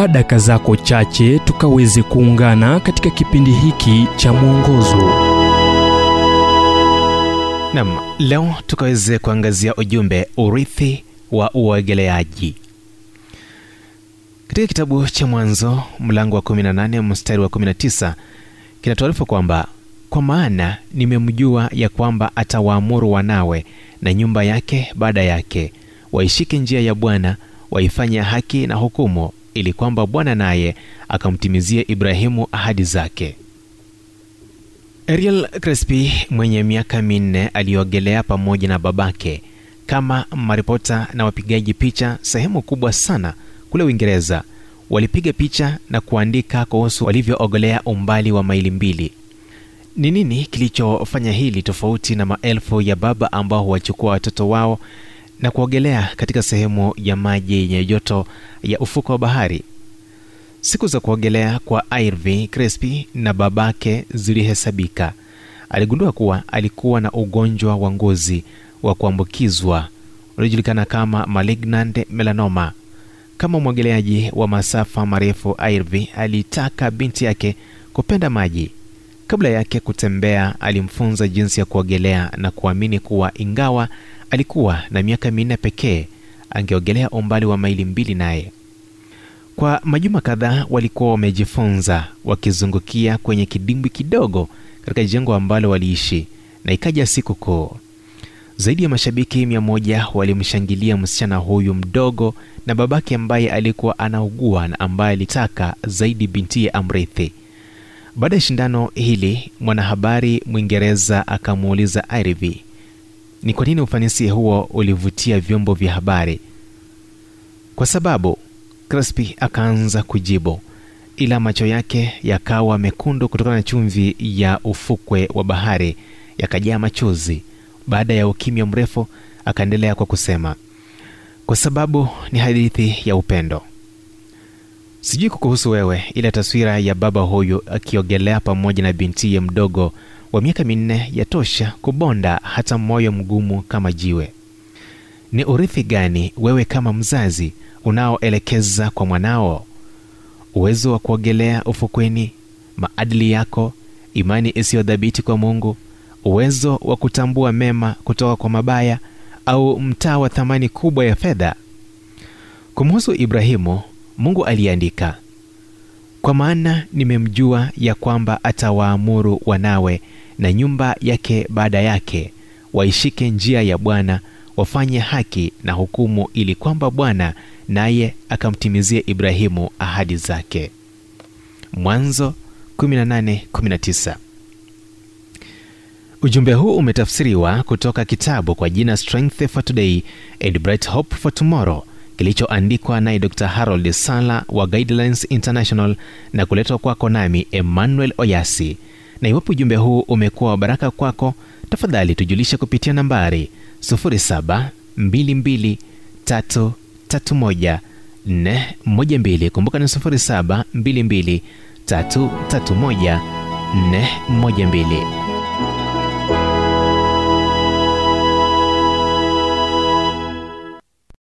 chukua daka zako chache tukaweze kuungana katika kipindi hiki cha mwongozo. Nam leo tukaweze kuangazia ujumbe urithi wa uogeleaji. Katika kitabu cha mwanzo mlango wa 18 mstari wa 19 kinatuarifu kwamba kwa maana nimemjua ya kwamba atawaamuru wanawe na nyumba yake baada yake waishike njia ya bwana waifanye haki na hukumu ili kwamba bwana naye akamtimizia ibrahimu ahadi zake. Ariel crespi mwenye miaka minne aliogelea pamoja na babake kama maripota na wapigaji picha sehemu kubwa sana kule uingereza. Walipiga picha na kuandika kuhusu walivyoogelea umbali wa maili mbili. Ni nini kilichofanya hili tofauti na maelfu ya baba ambao huwachukua watoto wao na kuogelea katika sehemu ya maji yenye joto ya ufuko wa bahari. Siku za kuogelea kwa irv crespi na babake zilihesabika. Aligundua kuwa alikuwa na ugonjwa wa ngozi wa kuambukizwa unaojulikana kama malignant melanoma. Kama mwogeleaji wa masafa marefu irv alitaka binti yake kupenda maji. Kabla yake kutembea alimfunza jinsi ya kuogelea na kuamini kuwa ingawa alikuwa na miaka minne pekee angeogelea umbali wa maili mbili naye. Kwa majuma kadhaa walikuwa wamejifunza wakizungukia kwenye kidimbwi kidogo katika jengo ambalo waliishi na ikaja siku kuu. Zaidi ya mashabiki mia moja walimshangilia msichana huyu mdogo na babake ambaye alikuwa anaugua na ambaye alitaka zaidi bintiye amrithi. Baada ya shindano hili mwanahabari mwingereza akamuuliza irv ni kwa nini ufanisi huo ulivutia vyombo vya habari? Kwa sababu crespi akaanza kujibu ila macho yake yakawa mekundu kutokana na chumvi ya ufukwe wa bahari yakajaa machozi. Baada ya ukimya mrefu akaendelea kwa kusema kwa sababu ni hadithi ya upendo. Sijui kukuhusu wewe ila taswira ya baba huyu akiogelea pamoja na bintiye mdogo wa miaka minne yatosha kubonda hata moyo mgumu kama jiwe. Ni urithi gani wewe kama mzazi unaoelekeza kwa mwanao? Uwezo wa kuogelea ufukweni maadili yako imani isiyodhabiti kwa mungu uwezo wa kutambua mema kutoka kwa mabaya au mtaa wa thamani kubwa ya fedha? Kumhusu ibrahimu mungu aliandika kwa maana nimemjua ya kwamba atawaamuru wanawe na nyumba yake baada yake waishike njia ya bwana wafanye haki na hukumu ili kwamba bwana naye akamtimizie ibrahimu ahadi zake. Mwanzo 1819 ujumbe huu umetafsiriwa kutoka kitabu kwa jina strength for today and bright hope for tomorrow kilichoandikwa naye dr harold sala wa guidelines international na kuletwa kwako nami emmanuel oyasi na iwapo ujumbe huu umekuwa wa baraka kwako tafadhali tujulishe kupitia nambari 722331412 kumbuka ni 722331412